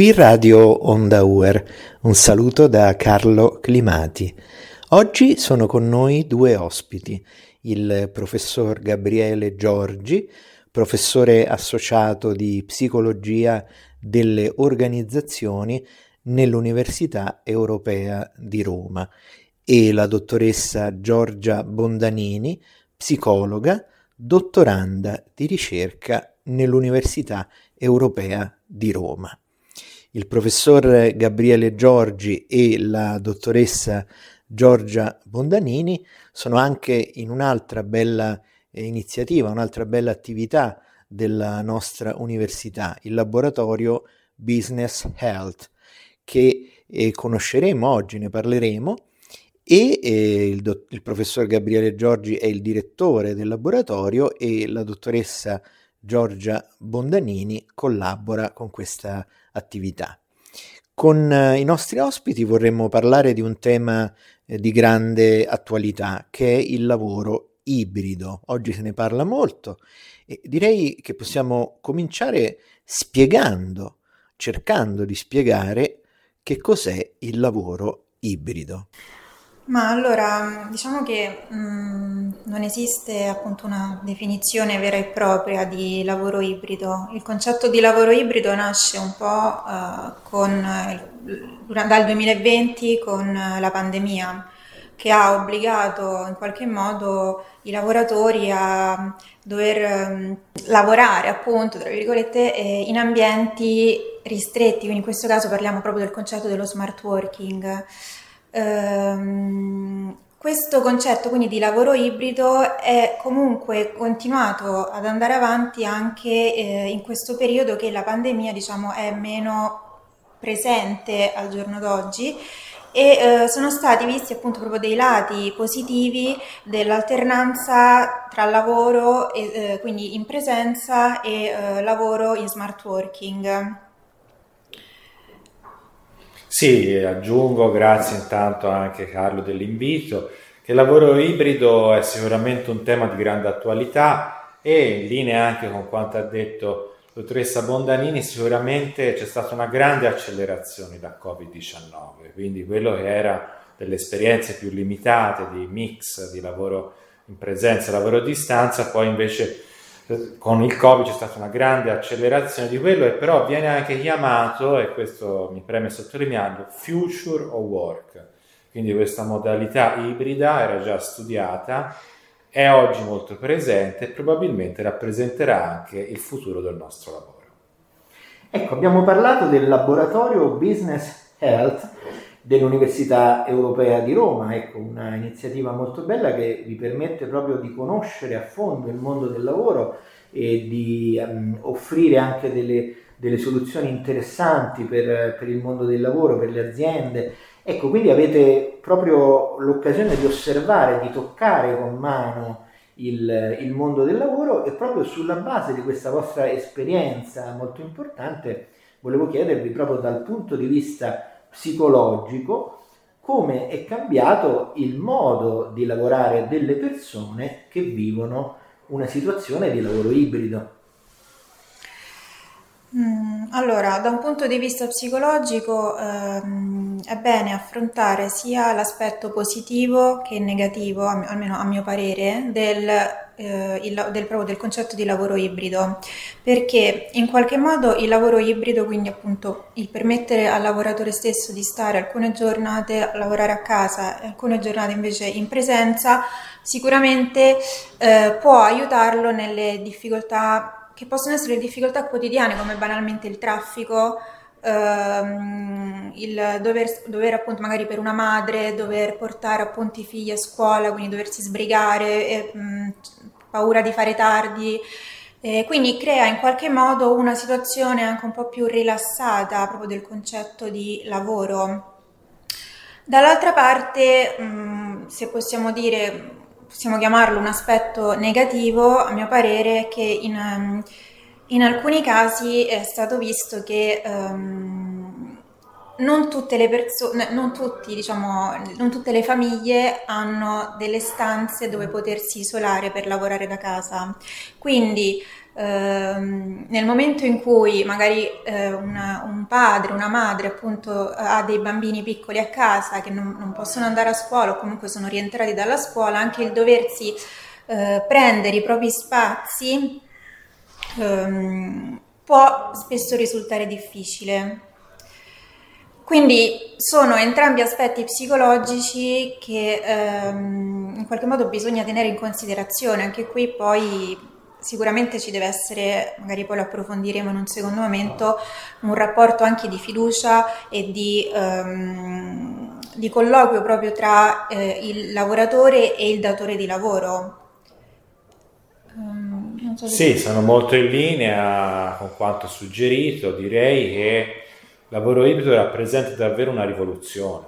Qui Radio Onda Uer, un saluto da Carlo Climati. Oggi sono con noi due ospiti, il professor Gabriele Giorgi, professore associato di psicologia delle organizzazioni nell'Università Europea di Roma e la dottoressa Giorgia Bondanini, psicologa, dottoranda di ricerca nell'Università Europea di Roma il professor Gabriele Giorgi e la dottoressa Giorgia Bondanini sono anche in un'altra bella eh, iniziativa, un'altra bella attività della nostra università, il laboratorio Business Health, che eh, conosceremo oggi, ne parleremo, e eh, il, do- il, professor Gabriele Giorgi è il direttore del laboratorio e la dottoressa Giorgia Bondanini collabora con questa attività. Con eh, i nostri ospiti vorremmo parlare di un tema eh, di grande attualità che è il lavoro ibrido. Oggi se ne parla molto e direi che possiamo cominciare spiegando, cercando di spiegare che cos'è il lavoro ibrido. Ma allora, diciamo che mh, mm, non esiste appunto una definizione vera e propria di lavoro ibrido. Il concetto di lavoro ibrido nasce un po' uh, con, uh, dal 2020 con la pandemia che ha obbligato in qualche modo i lavoratori a dover um, lavorare appunto, tra virgolette, eh, in ambienti ristretti, quindi in questo caso parliamo proprio del concetto dello smart working. Ehm, questo concetto quindi di lavoro ibrido è comunque continuato ad andare avanti anche eh, in questo periodo che la pandemia diciamo, è meno presente al giorno d'oggi e eh, sono stati visti appunto proprio dei lati positivi dell'alternanza tra lavoro e, eh, quindi in presenza e eh, lavoro in smart working. Sì, aggiungo, grazie intanto anche Carlo dell'invito, che il lavoro ibrido è sicuramente un tema di grande attualità e in linea anche con quanto ha detto dottoressa Bondanini, sicuramente c'è stata una grande accelerazione da Covid-19, quindi quello che era delle esperienze più limitate di mix di lavoro in presenza e lavoro a distanza, poi invece con il Covid c'è stata una grande accelerazione di quello e però viene anche chiamato, e questo mi preme sottolinearlo, future of work. Quindi questa modalità ibrida era già studiata, è oggi molto presente e probabilmente rappresenterà anche il futuro del nostro lavoro. Ecco, abbiamo parlato del laboratorio Business Health dell'Università Europea di Roma, ecco, una iniziativa molto bella che vi permette proprio di conoscere a fondo il mondo del lavoro e di um, offrire anche delle, delle, soluzioni interessanti per, per, il mondo del lavoro, per le aziende. Ecco, quindi avete proprio l'occasione di osservare, di toccare con mano il, il mondo del lavoro e proprio sulla base di questa vostra esperienza molto importante volevo chiedervi proprio dal punto di vista psicologico come è cambiato il modo di lavorare delle persone che vivono una situazione di lavoro ibrido. Mm, allora, da un punto di vista psicologico ehm, è bene affrontare sia l'aspetto positivo che negativo, almeno a mio parere, del, eh, il, del, del, concetto di lavoro ibrido, perché in qualche modo il lavoro ibrido, quindi appunto il permettere al lavoratore stesso di stare alcune giornate a lavorare a casa e alcune giornate invece in presenza, sicuramente eh, può aiutarlo nelle difficoltà che possono essere difficoltà quotidiane come banalmente il traffico, ehm, il dover, dover, appunto magari per una madre dover portare appunto i figli a scuola, quindi doversi sbrigare, e, mh, paura di fare tardi. Eh, quindi crea in qualche modo una situazione anche un po' più rilassata proprio del concetto di lavoro. Dall'altra parte, mh, se possiamo dire, possiamo chiamarlo un aspetto negativo, a mio parere, che in, ehm, in alcuni casi è stato visto che um, non tutte le persone, non tutti, diciamo, non tutte le famiglie hanno delle stanze dove potersi isolare per lavorare da casa. Quindi ehm, nel momento in cui magari eh, una, un padre, una madre appunto ha dei bambini piccoli a casa che non, non, possono andare a scuola o comunque sono rientrati dalla scuola, anche il doversi eh, prendere i propri spazi ehm, può spesso risultare difficile. Quindi sono entrambi aspetti psicologici che ehm, in qualche modo bisogna tenere in considerazione, anche qui poi sicuramente ci deve essere, magari poi lo approfondiremo in un secondo momento, un rapporto anche di fiducia e di, ehm, di colloquio proprio tra eh, il lavoratore e il datore di lavoro. Um, so sì, sono molto in linea con quanto suggerito, direi che lavoro ibrido rappresenta davvero una rivoluzione,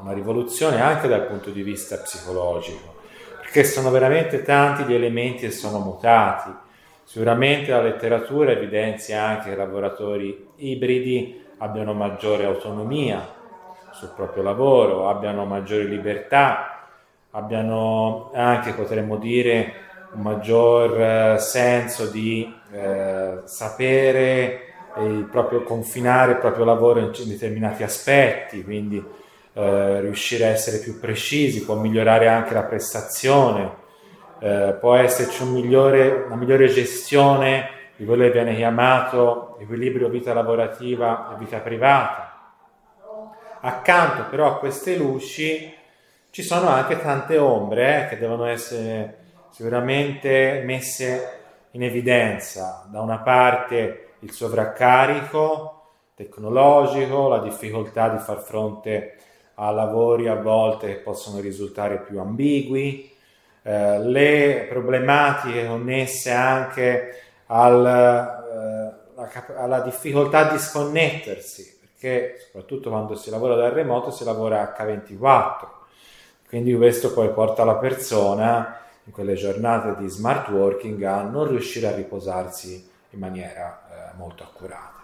una rivoluzione anche dal punto di vista psicologico, perché sono veramente tanti gli elementi che sono mutati. Sicuramente la letteratura evidenzia anche che i lavoratori ibridi abbiano maggiore autonomia sul proprio lavoro, abbiano maggiori libertà, abbiano anche, potremmo dire, un maggior eh, senso di eh, sapere il proprio confinare il proprio lavoro in determinati aspetti, quindi eh, riuscire a essere più precisi, può migliorare anche la prestazione, eh, può esserci un migliore, una migliore gestione di quello che viene chiamato equilibrio vita lavorativa e vita privata. Accanto però a queste luci ci sono anche tante ombre eh, che devono essere sicuramente messe in evidenza. Da una parte il sovraccarico tecnologico, la difficoltà di far fronte a lavori a volte che possono risultare più ambigui, eh, le problematiche connesse anche al, eh, alla difficoltà di sconnettersi, perché soprattutto quando si lavora da remoto si lavora H24, quindi questo poi porta la persona in quelle giornate di smart working a non riuscire a riposarsi in maniera eh, molto accurata.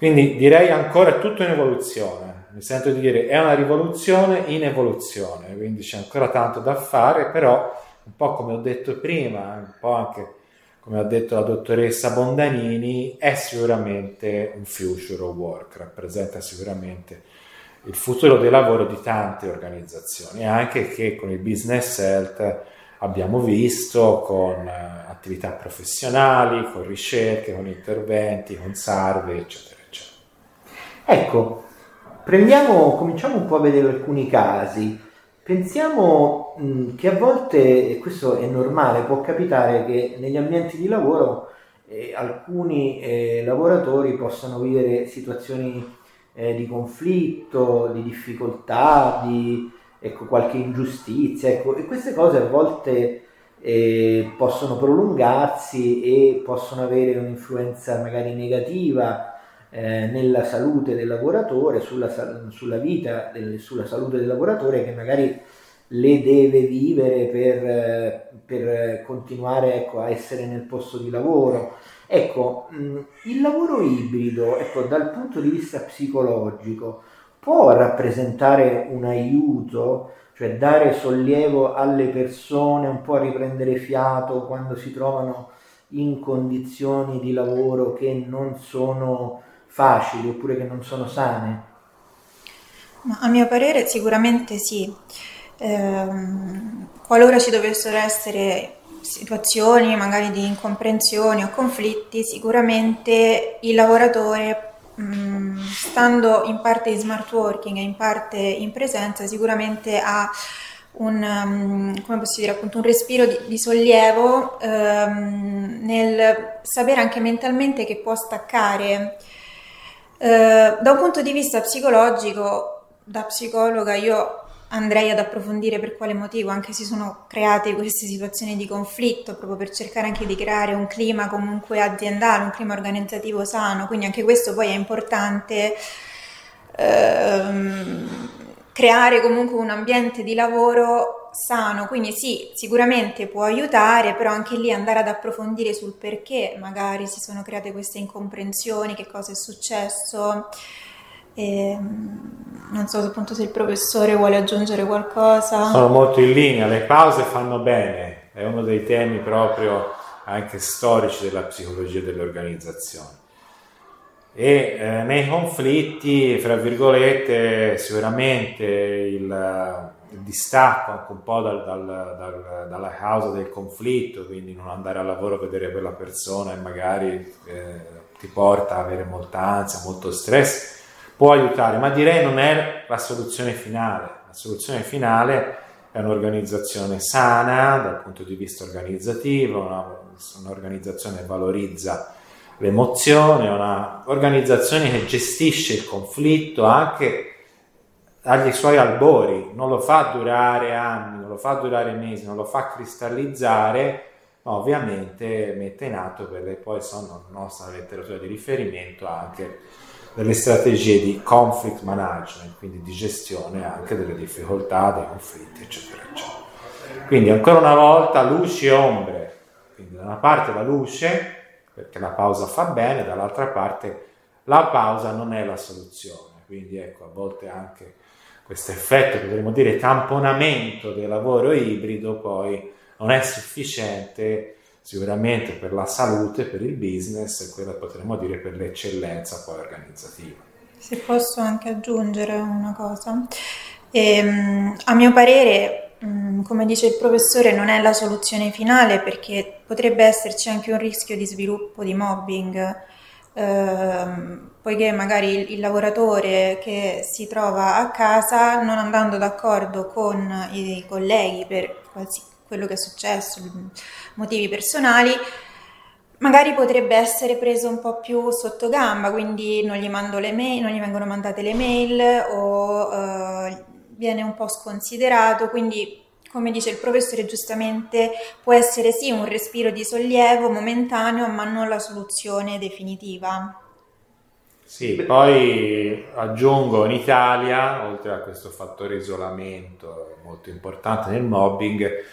Quindi direi ancora tutto in evoluzione, mi sento di dire è una rivoluzione in evoluzione, quindi c'è ancora tanto da fare, però un po' come ho detto prima, un po' anche come ha detto la dottoressa Bondanini, è sicuramente un future of work, rappresenta sicuramente il futuro del lavoro di tante organizzazioni, anche che con il business health abbiamo visto con eh, attività professionali, con ricerche, con interventi, con eccetera, eccetera. Ecco, prendiamo, cominciamo un po' a vedere alcuni casi. Pensiamo mh, che a volte, e questo è normale, può capitare che negli ambienti di lavoro eh, alcuni eh, lavoratori possano vivere situazioni eh, di conflitto, di difficoltà, di ecco, qualche ingiustizia, ecco, e queste cose a volte eh, possono prolungarsi e possono avere un'influenza magari negativa eh, nella salute del lavoratore, sulla, sulla vita, del, sulla salute del lavoratore che magari le deve vivere per, per continuare ecco, a essere nel posto di lavoro. Ecco, il lavoro ibrido, ecco, dal punto di vista psicologico, può rappresentare un aiuto, cioè dare sollievo alle persone, un po' a riprendere fiato quando si trovano in condizioni di lavoro che non sono facili oppure che non sono sane? Ma a mio parere sicuramente sì. Ehm, qualora ci dovessero essere situazioni magari di incomprensioni o conflitti, sicuramente il lavoratore Mm, stando in parte in smart working e in parte in presenza, sicuramente ha un, um, come posso dire, appunto un respiro di, di sollievo um, nel sapere anche mentalmente che può staccare. Uh, da un punto di vista psicologico, da psicologa, io andrei ad approfondire per quale motivo anche si sono create queste situazioni di conflitto, proprio per cercare anche di creare un clima comunque aziendale, un clima organizzativo sano, quindi anche questo poi è importante. Ehm, creare comunque un ambiente di lavoro sano, quindi sì, sicuramente può aiutare, però anche lì andare ad approfondire sul perché magari si sono create queste incomprensioni, che cosa è successo, E, mm, non so appunto se il professore vuole aggiungere qualcosa. Sono molto in linea, le pause fanno bene, è uno dei temi proprio anche storici della psicologia delle organizzazioni. E eh, nei conflitti, fra virgolette, sicuramente il, il distacco anche un po' dal, dal, dal, dalla causa del conflitto, quindi non andare al lavoro a vedere quella persona e magari eh, ti porta ad avere molta ansia, molto stress, può aiutare, ma direi non è la soluzione finale. La soluzione finale è un'organizzazione sana dal punto di vista organizzativo, una, un'organizzazione che valorizza l'emozione, un'organizzazione che gestisce il conflitto anche agli suoi albori, non lo fa durare anni, non lo fa durare mesi, non lo fa cristallizzare, ma ovviamente mette in atto quelle che poi sono la nostra letteratura di riferimento anche delle strategie di conflict management, quindi di gestione anche delle difficoltà, dei conflitti, eccetera, eccetera. Quindi ancora una volta luci e ombre, quindi da una parte la luce, perché la pausa fa bene, dall'altra parte la pausa non è la soluzione, quindi ecco a volte anche questo effetto, potremmo dire tamponamento del lavoro ibrido poi non è sufficiente sicuramente per la salute, per il business e quella potremmo dire per l'eccellenza poi organizzativa. Se posso anche aggiungere una cosa, ehm, a mio parere, mh, come dice il professore, non è la soluzione finale perché potrebbe esserci anche un rischio di sviluppo di mobbing. Ehm, poiché magari il, il, lavoratore che si trova a casa non andando d'accordo con i colleghi per qualsiasi quello che è successo, motivi personali, magari potrebbe essere preso un po' più sotto gamba, quindi non gli, mail, non gli vengono mandate le mail o uh, viene un po' sconsiderato, quindi come dice il professore giustamente può essere sì un respiro di sollievo momentaneo, ma non la soluzione definitiva. Sì, poi aggiungo in Italia, oltre a questo fattore isolamento molto importante nel mobbing,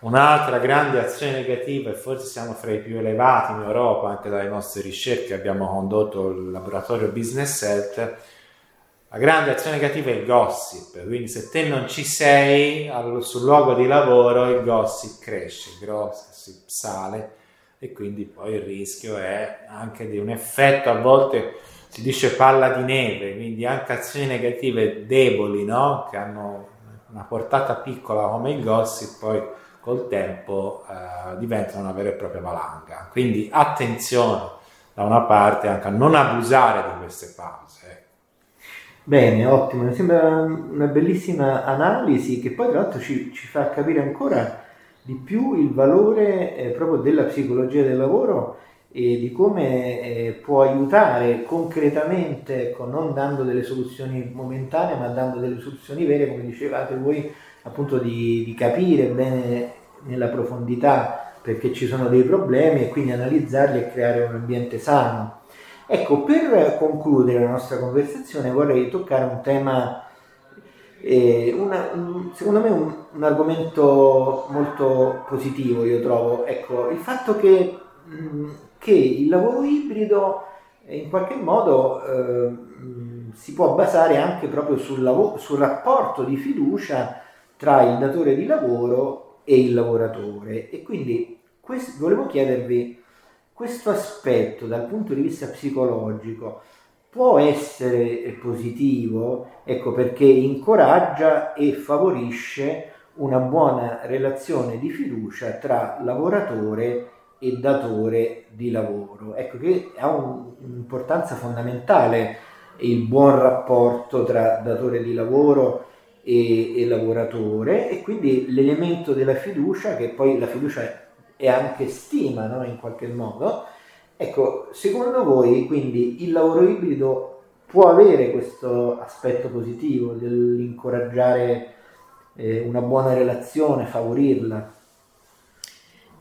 Un'altra grande azione negativa, e forse siamo fra i più elevati in Europa anche dalle nostre ricerche, abbiamo condotto il laboratorio Business Health, la grande azione negativa è il gossip, quindi se te non ci sei sul luogo di lavoro il gossip cresce, il gossip sale e quindi poi il rischio è anche di un effetto, a volte si dice palla di neve, quindi anche azioni negative deboli, no? che hanno una portata piccola come il gossip, poi col tempo eh, diventano una vera e propria valanga. Quindi attenzione da una parte anche a non abusare di queste pause. Bene, ottimo, mi sembra una bellissima analisi che poi tra l'altro ci, ci fa capire ancora di più il valore eh, proprio della psicologia del lavoro e di come eh, può aiutare concretamente, ecco, non dando delle soluzioni momentanee, ma dando delle soluzioni vere, come dicevate voi, appunto di, di capire bene nella profondità perché ci sono dei problemi e quindi analizzarli e creare un ambiente sano. Ecco, per concludere la nostra conversazione vorrei toccare un tema, eh, una, un, secondo me un, un, argomento molto positivo, io trovo, ecco, il fatto che, mh, che il lavoro ibrido in qualche modo eh, si può basare anche proprio sul, lavoro, sul rapporto di fiducia tra il datore di lavoro e il lavoratore. E quindi questo, volevo chiedervi, questo aspetto dal punto di vista psicologico può essere positivo, ecco perché incoraggia e favorisce una buona relazione di fiducia tra lavoratore e datore di lavoro. Ecco che ha un, un'importanza fondamentale il buon rapporto tra datore di lavoro e, e lavoratore e quindi l'elemento della fiducia, che poi la fiducia è anche stima no? in qualche modo, ecco, secondo voi quindi il lavoro ibrido può avere questo aspetto positivo dell'incoraggiare eh, una buona relazione, favorirla?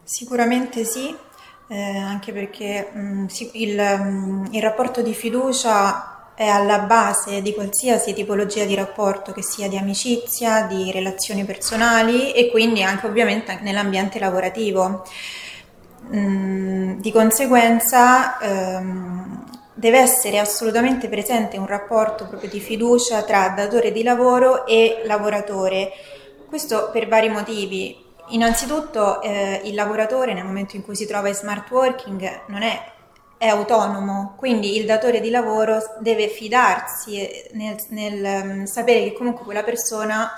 Sicuramente sì, eh, anche perché mh, mm, il, mm, il rapporto di fiducia è alla base di qualsiasi tipologia di rapporto, che sia di amicizia, di relazioni personali e quindi anche ovviamente nell'ambiente lavorativo. Mm, di conseguenza ehm, deve essere assolutamente presente un rapporto proprio di fiducia tra datore di lavoro e lavoratore. Questo per vari motivi. Innanzitutto eh, il lavoratore nel momento in cui si trova in smart working non è, è autonomo, quindi il datore di lavoro deve fidarsi nel, nel um, sapere che comunque quella persona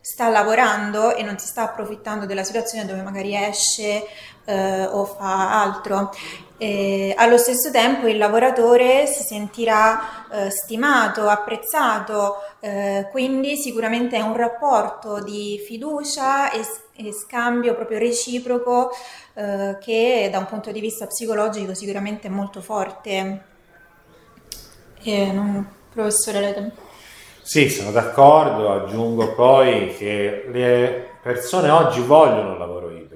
sta lavorando e non si sta approfittando della situazione dove magari esce eh, o fa altro. E allo stesso tempo il lavoratore si sentirà eh, stimato, apprezzato, eh, quindi sicuramente è un rapporto di fiducia e, e scambio proprio reciproco eh, che da un punto di vista psicologico sicuramente è molto forte. Non, professore Lete. Sì, sono d'accordo, aggiungo poi che le persone oggi vogliono un lavoro ibrido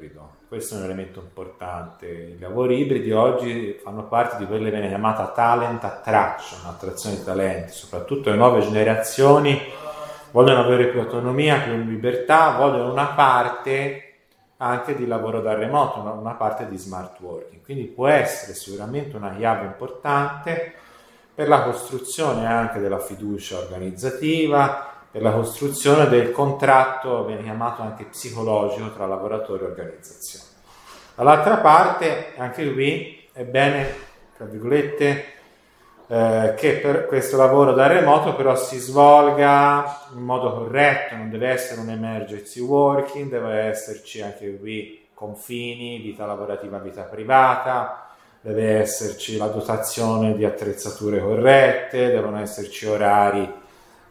questo è un elemento importante. I lavori ibridi oggi fanno parte di quella che viene chiamata talent attraction, attrazione di talenti, soprattutto le nuove generazioni vogliono avere più autonomia, più libertà, vogliono una parte anche di lavoro da remoto, una, parte di smart working. Quindi può essere sicuramente una chiave importante per la costruzione anche della fiducia organizzativa, per la costruzione del contratto, viene chiamato anche psicologico, tra lavoratori e organizzazione. Dall'altra parte, anche qui è bene, tra virgolette, eh, che per questo lavoro da remoto però si svolga in modo corretto, non deve essere un emergency working, deve esserci anche qui confini, vita lavorativa, vita privata, deve esserci la dotazione di attrezzature corrette, devono esserci orari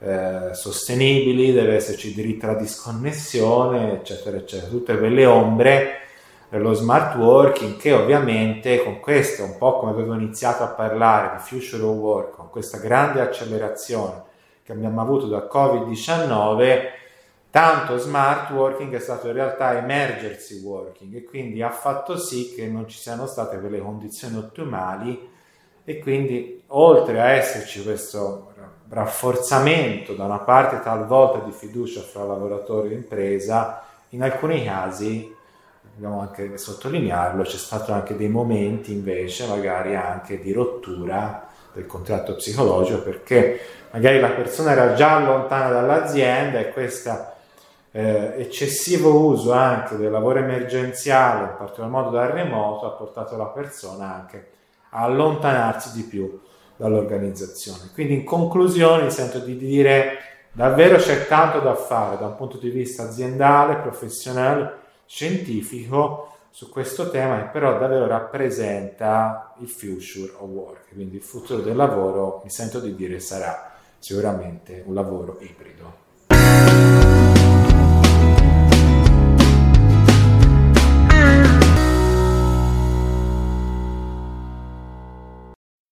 eh, sostenibili, deve esserci diritto alla disconnessione, eccetera, eccetera, tutte quelle ombre per lo smart working che ovviamente con questo, un po' come avevo iniziato a parlare di future of work, con questa grande accelerazione che abbiamo avuto da Covid-19, tanto smart working è stato in realtà emergency working e quindi ha fatto sì che non ci siano state quelle condizioni ottimali e quindi oltre a esserci questo rafforzamento da una parte talvolta di fiducia fra lavoratore e impresa, in alcuni casi, dobbiamo anche sottolinearlo, c'è stato anche dei momenti invece magari anche di rottura del contratto psicologico perché magari la persona era già lontana dall'azienda e questo eh, eccessivo uso anche del lavoro emergenziale, in particolar modo dal remoto, ha portato la persona anche a allontanarsi di più dall'organizzazione. Quindi in conclusione sento di dire davvero c'è tanto da fare da un punto di vista aziendale, professionale, scientifico su questo tema che però davvero rappresenta il future of work, quindi il futuro del lavoro mi sento di dire sarà sicuramente un lavoro ibrido.